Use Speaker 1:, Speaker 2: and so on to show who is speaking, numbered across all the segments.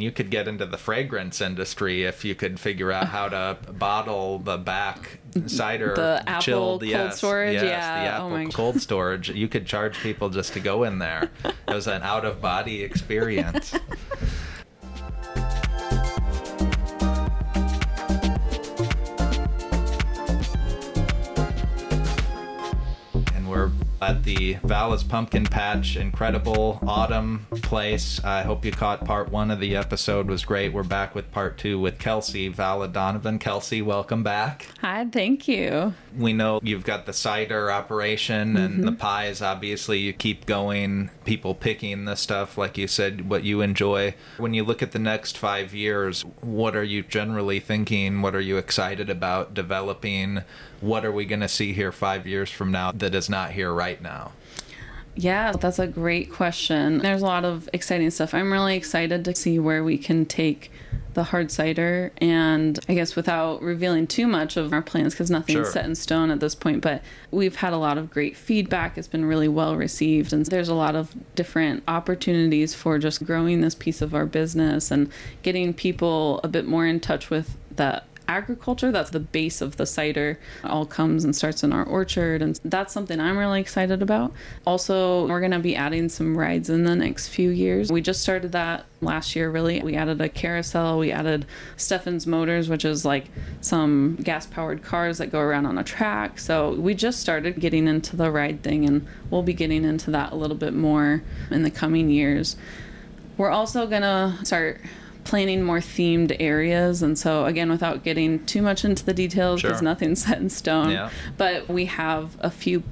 Speaker 1: You could get into the fragrance industry if you could figure out how to bottle the back cider
Speaker 2: The apple
Speaker 1: chilled.
Speaker 2: cold
Speaker 1: yes,
Speaker 2: storage?
Speaker 1: yes,
Speaker 2: Yeah.
Speaker 1: the
Speaker 2: Oh
Speaker 1: apple
Speaker 2: God.
Speaker 1: cold storage. You could charge people just to go in there. It was an out of body experience. at the Vala's Pumpkin Patch incredible autumn place. I hope you caught part one of the episode was great. We're back with part two with Kelsey Vala Donovan. Kelsey, welcome back.
Speaker 2: Hi, thank you.
Speaker 1: We know you've got the cider operation and the mm-hmm. pies. Obviously, you keep going. People picking the stuff, like you said, what you enjoy. When you look at the next five years, what are you generally thinking? What are you excited about developing? What are we going to see here five years from now that is not here right now?
Speaker 2: Yeah, that's a great question. There's a lot of exciting stuff. I'm really excited to see where we can take the hard cider and I guess without revealing too much of our plans because nothing's
Speaker 1: Sure.
Speaker 2: set in stone at this point, but we've had a lot of great feedback. It's been really well received and there's a lot of different opportunities for just growing this piece of our business and getting people a bit more in touch with the agriculture that's the base of the cider. It all comes and starts in our orchard and that's something i'm really excited about. Also we're going to be adding some rides in the next few years. We just started that last year really. We added a carousel we added stephens motors which is like some gas powered cars that go around on a track. So we just started getting into the ride thing and we'll be getting into that a little bit more in the coming years. We're also going to start planning more themed areas. And so, again, without getting too much into the details, because
Speaker 1: Sure.
Speaker 2: nothing's set in stone,
Speaker 1: Yeah.
Speaker 2: but we have a few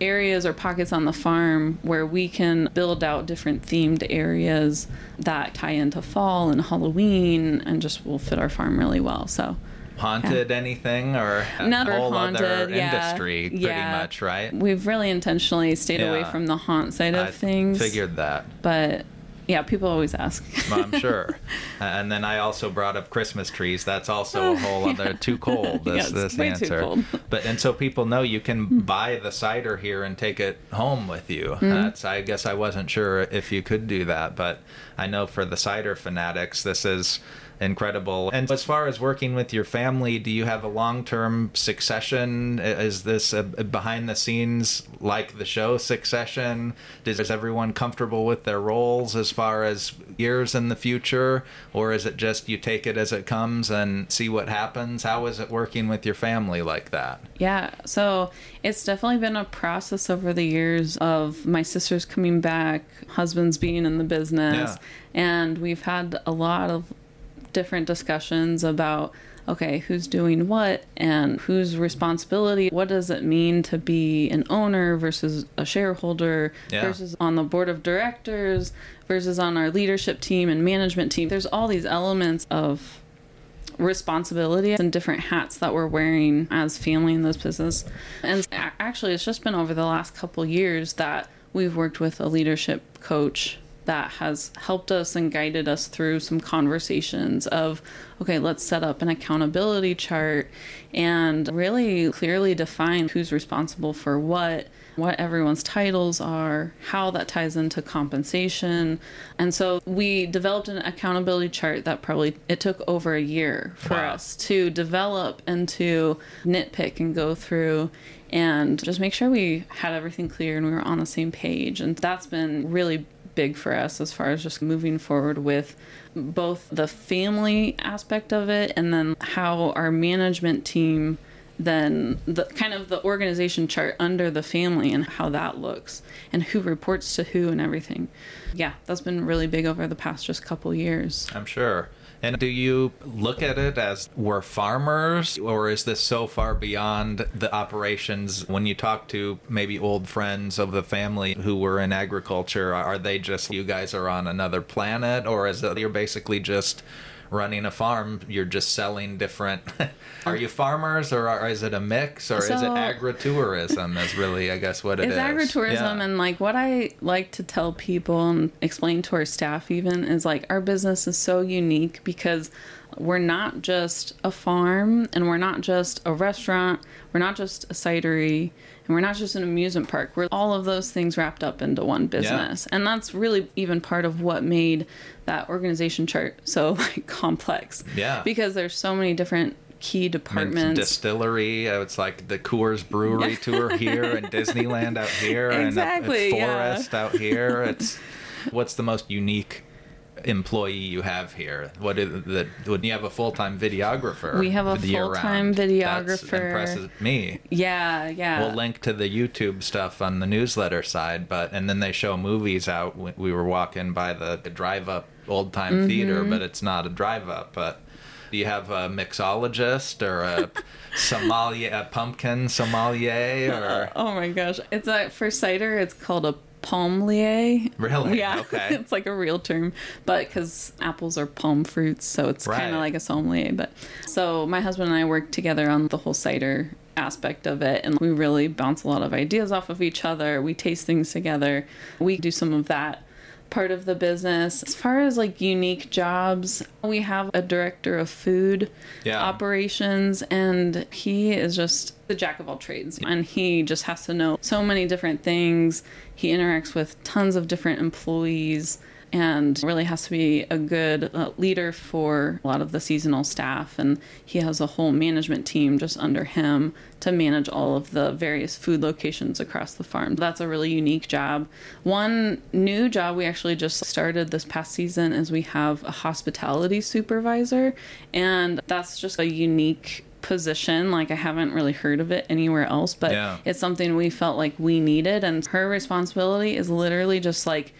Speaker 2: areas or pockets on the farm where we can build out different themed areas that tie into fall and Halloween and just will fit our farm really well. So,
Speaker 1: Haunted anything or a whole
Speaker 2: haunted,
Speaker 1: other
Speaker 2: yeah.
Speaker 1: industry, pretty
Speaker 2: Yeah.
Speaker 1: much, right?
Speaker 2: we've really intentionally stayed away from the haunt side of
Speaker 1: I
Speaker 2: things.
Speaker 1: figured that.
Speaker 2: But yeah, people always ask.
Speaker 1: I'm sure. And then I also brought up Christmas trees. That's also a whole other too cold. This
Speaker 2: Yeah, it's
Speaker 1: this answer.
Speaker 2: cold.
Speaker 1: But and so people know you can buy the cider here and take it home with you.
Speaker 2: Mm-hmm.
Speaker 1: That's I guess I wasn't sure if you could do that, but I know for the cider fanatics, this is incredible. And as far as working with your family, do you have a long-term succession? Is this a, behind the scenes like the show Succession? Is, is everyone comfortable with their roles as far as years in the future, or is it just you take it as it comes and see what happens? How is it working with your family like that?
Speaker 2: Yeah, so it's definitely been a process over the years of my sisters coming back, husbands being in the business,
Speaker 1: Yeah.
Speaker 2: and we've had a lot of different discussions about okay, who's doing what and whose responsibility? What does it mean to be an owner versus a shareholder
Speaker 1: Yeah.
Speaker 2: versus on the board of directors versus on our leadership team and management team? There's all these elements of responsibility and different hats that we're wearing as family in this business. And actually, it's just been over the last couple years that we've worked with a leadership coach that has helped us and guided us through some conversations of okay let's set up an accountability chart and really clearly define who's responsible for what what everyone's titles are, how that ties into compensation. And so we developed an accountability chart that probably it took over a year for
Speaker 1: Wow.
Speaker 2: us to develop and to nitpick and go through and just make sure we had everything clear and we were on the same page. And that's been really big for us as far as just moving forward with both the family aspect of it and then how our management team then the kind of the organization chart under the family and how that looks and who reports to who and everything. Yeah, that's been really big over the past just couple years.
Speaker 1: I'm sure. And do you look at it as we're farmers, or is this so far beyond the operations? When you talk to maybe old friends of the family who were in agriculture, are they just you guys are on another planet, or is it you're basically just running a farm? You're just selling different. are you farmers, or are, is it a mix, or is it
Speaker 2: So-
Speaker 1: agritourism? Is really, I guess, what it
Speaker 2: it's
Speaker 1: is.
Speaker 2: agritourism
Speaker 1: Yeah.
Speaker 2: and like what i like to tell people and explain to our staff even is like our business is so unique because we're not just a farm and we're not just a restaurant we're not just a cidery we're not just an amusement park. We're all of those things wrapped up into one business. And that's really even part of what made that organization chart so like complex.
Speaker 1: Yeah.
Speaker 2: Because there's so many different key
Speaker 1: Mint
Speaker 2: departments.
Speaker 1: distillery. uh, It's like the Coors Brewery tour here, and Disneyland out here,
Speaker 2: Exactly,
Speaker 1: and a
Speaker 2: yeah.
Speaker 1: forest out here. It's what's the most unique employee you have here? What is the? When you have a full time videographer,
Speaker 2: We have a full-time videographer.
Speaker 1: That impresses me.
Speaker 2: yeah, yeah.
Speaker 1: We'll link to the YouTube stuff on the newsletter side, but and then they show movies out. We- We were walking by the, the drive up old time
Speaker 2: Mm-hmm.
Speaker 1: theater, but it's not a drive up. But do you have a mixologist or a sommelier, a pumpkin sommelier, or
Speaker 2: Oh my gosh. It's a for cider it's called a pommelier.
Speaker 1: Really?
Speaker 2: Yeah.
Speaker 1: Okay.
Speaker 2: it's like a real term, but cuz apples are pome fruits, so it's kind of like a sommelier, but so my husband and I work together on the whole cider aspect of it and we really bounce a lot of ideas off of each other. We taste things together. We do some of that part of the business. As far as like unique jobs, we have a director of food
Speaker 1: Yeah.
Speaker 2: operations and he is just the jack of all trades and he just has to know so many different things. He interacts with tons of different employees and really has to be a good uh, leader for a lot of the seasonal staff and he has a whole management team just under him to manage all of the various food locations across the farm. That's a really unique job. One new job we actually just started this past season is we have a hospitality supervisor and that's just a unique position like I haven't really heard of it anywhere else but
Speaker 1: Yeah.
Speaker 2: it's something we felt like we needed and her responsibility is literally just like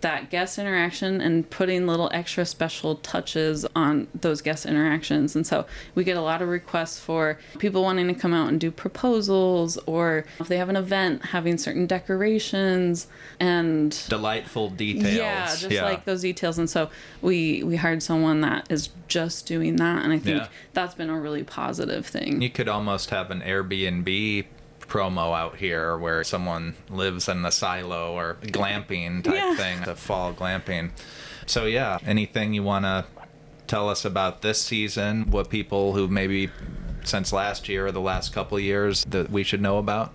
Speaker 2: that guest interaction and putting little extra special touches on those guest interactions. And so we get a lot of requests for people wanting to come out and do proposals or if they have an event having certain decorations and
Speaker 1: delightful details?
Speaker 2: yeah, just like those details. And so we we hired someone that is just doing that and I think
Speaker 1: Yeah.
Speaker 2: that's been a really positive thing.
Speaker 1: You could almost have an Airbnb promo out here where someone lives in the silo or glamping type
Speaker 2: Yeah.
Speaker 1: thing, the fall glamping. So yeah, anything you want to tell us about this season? What people who maybe since last year or the last couple years that we should know about?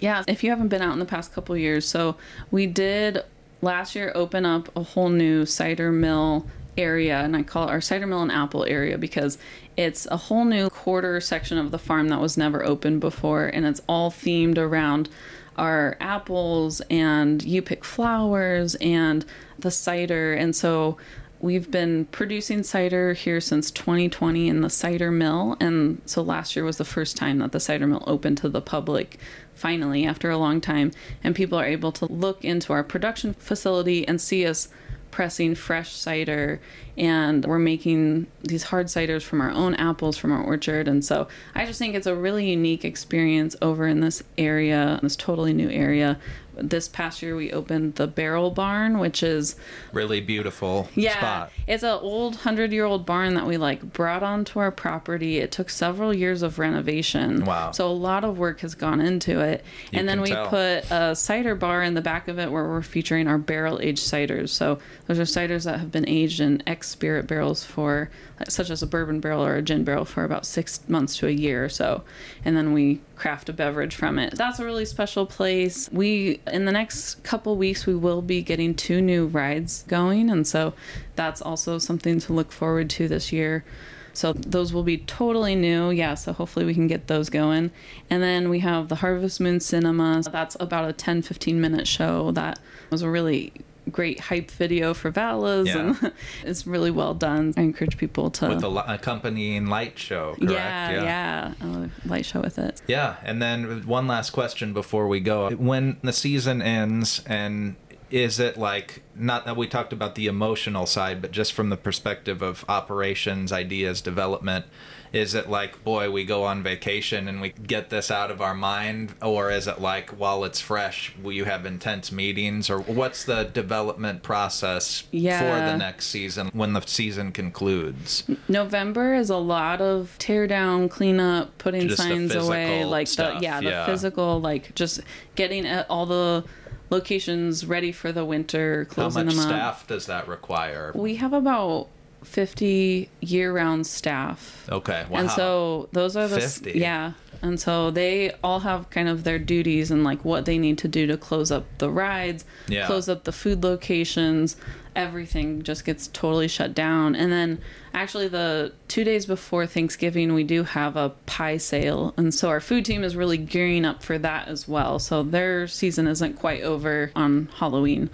Speaker 2: Yeah, if you haven't been out in the past couple years, so we did last year open up a whole new cider mill area, and I call it our cider mill and apple area because it's a whole new quarter section of the farm that was never open before, and it's all themed around our apples and you pick flowers and the cider, and so We've been producing cider here since 2020 in the cider mill. And so last year was the first time that the cider mill opened to the public, finally, after a long time. And people are able to look into our production facility and see us pressing fresh cider. And we're making these hard ciders from our own apples from our orchard. And so I just think it's a really unique experience over in this area, this totally new area. This past year, we opened the Barrel Barn, which is
Speaker 1: Really beautiful
Speaker 2: yeah,
Speaker 1: spot.
Speaker 2: it's an old hundred year old barn that we like brought onto our property. It took several years of renovation.
Speaker 1: Wow.
Speaker 2: So a lot of work has gone into it.
Speaker 1: You
Speaker 2: and then we
Speaker 1: tell.
Speaker 2: put a cider bar in the back of it where we're featuring our barrel aged ciders. So those are ciders that have been aged in ex spirit barrels for such as a bourbon barrel or a gin barrel for about six months to a year or so. And then we craft a beverage from it. That's a really special place. We in the next couple weeks we will be getting two new rides going and so that's also something to look forward to this year. So those will be totally new. Yeah, so hopefully we can get those going. And then we have the Harvest Moon Cinema. That's about a 10 15 minute show that was a really great hype video for Vala's
Speaker 1: Yeah.
Speaker 2: and it's really well done. I encourage people to
Speaker 1: With the li- accompanying light show, correct?
Speaker 2: yeah, yeah, a light show with it.
Speaker 1: Yeah, and then one last question before we go. When the season ends and is it like not that we talked about the emotional side, but just from the perspective of operations, ideas, development, is it like boy, we go on vacation and we get this out of our mind or is it like while it's fresh, will you have intense meetings or what's the development process for the next season when the season concludes?
Speaker 2: November is a lot of tear down, cleanup, putting
Speaker 1: Just
Speaker 2: signs away, like
Speaker 1: stuff,
Speaker 2: the yeah, the
Speaker 1: yeah.
Speaker 2: physical, like just getting uh, all the locations ready for the winter,
Speaker 1: How
Speaker 2: closing
Speaker 1: much
Speaker 2: them up.
Speaker 1: staff does that require?
Speaker 2: We have about 50 year-round staff.
Speaker 1: Okay. Wow.
Speaker 2: And so those are the
Speaker 1: 50.
Speaker 2: yeah. And so they all have kind of their duties and like what they need to do to close up the rides,
Speaker 1: Yeah.
Speaker 2: close up the food locations. Everything just gets totally shut down. And then actually the 2 days before Thanksgiving we do have a pie sale. And so our food team is really gearing up for that as well. So their season isn't quite over on Halloween.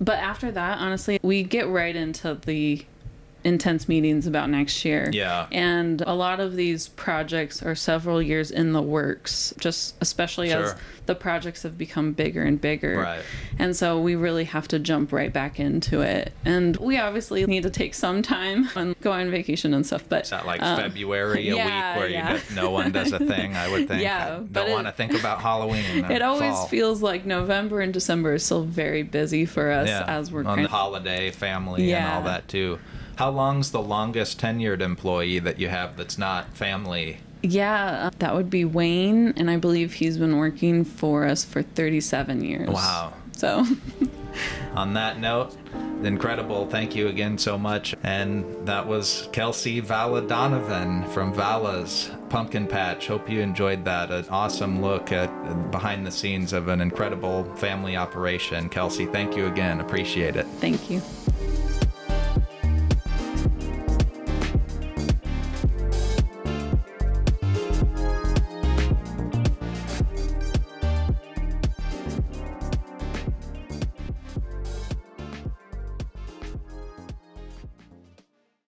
Speaker 2: But after that, honestly, we get right into the intense meetings about next year.
Speaker 1: Yeah.
Speaker 2: And a lot of these projects are several years in the works, just especially as the projects have become bigger and bigger.
Speaker 1: Right.
Speaker 2: And so we really have to jump right back into it. And we obviously need to take some time and go on vacation and stuff, but
Speaker 1: Is that like
Speaker 2: um,
Speaker 1: February, a
Speaker 2: yeah,
Speaker 1: week where
Speaker 2: yeah.
Speaker 1: no one does a thing? I would think.
Speaker 2: Yeah,
Speaker 1: I don't want to think about Halloween.
Speaker 2: it always
Speaker 1: fall.
Speaker 2: feels like November and December is still very busy for us
Speaker 1: yeah,
Speaker 2: as we're
Speaker 1: on
Speaker 2: kind
Speaker 1: the holiday, family, and all that too. How long's the longest tenured employee that you have that's not family?
Speaker 2: Yeah, uh, that would be Wayne, and I believe he's been working for us for 37 years.
Speaker 1: Wow.
Speaker 2: So,
Speaker 1: On that note, incredible. Thank you again so much. And that was Kelsey Vala Donovan from Vala's Pumpkin Patch. Hope you enjoyed that. An awesome look at behind the scenes of an incredible family operation. Kelsey, thank you again. Appreciate it.
Speaker 2: thank you.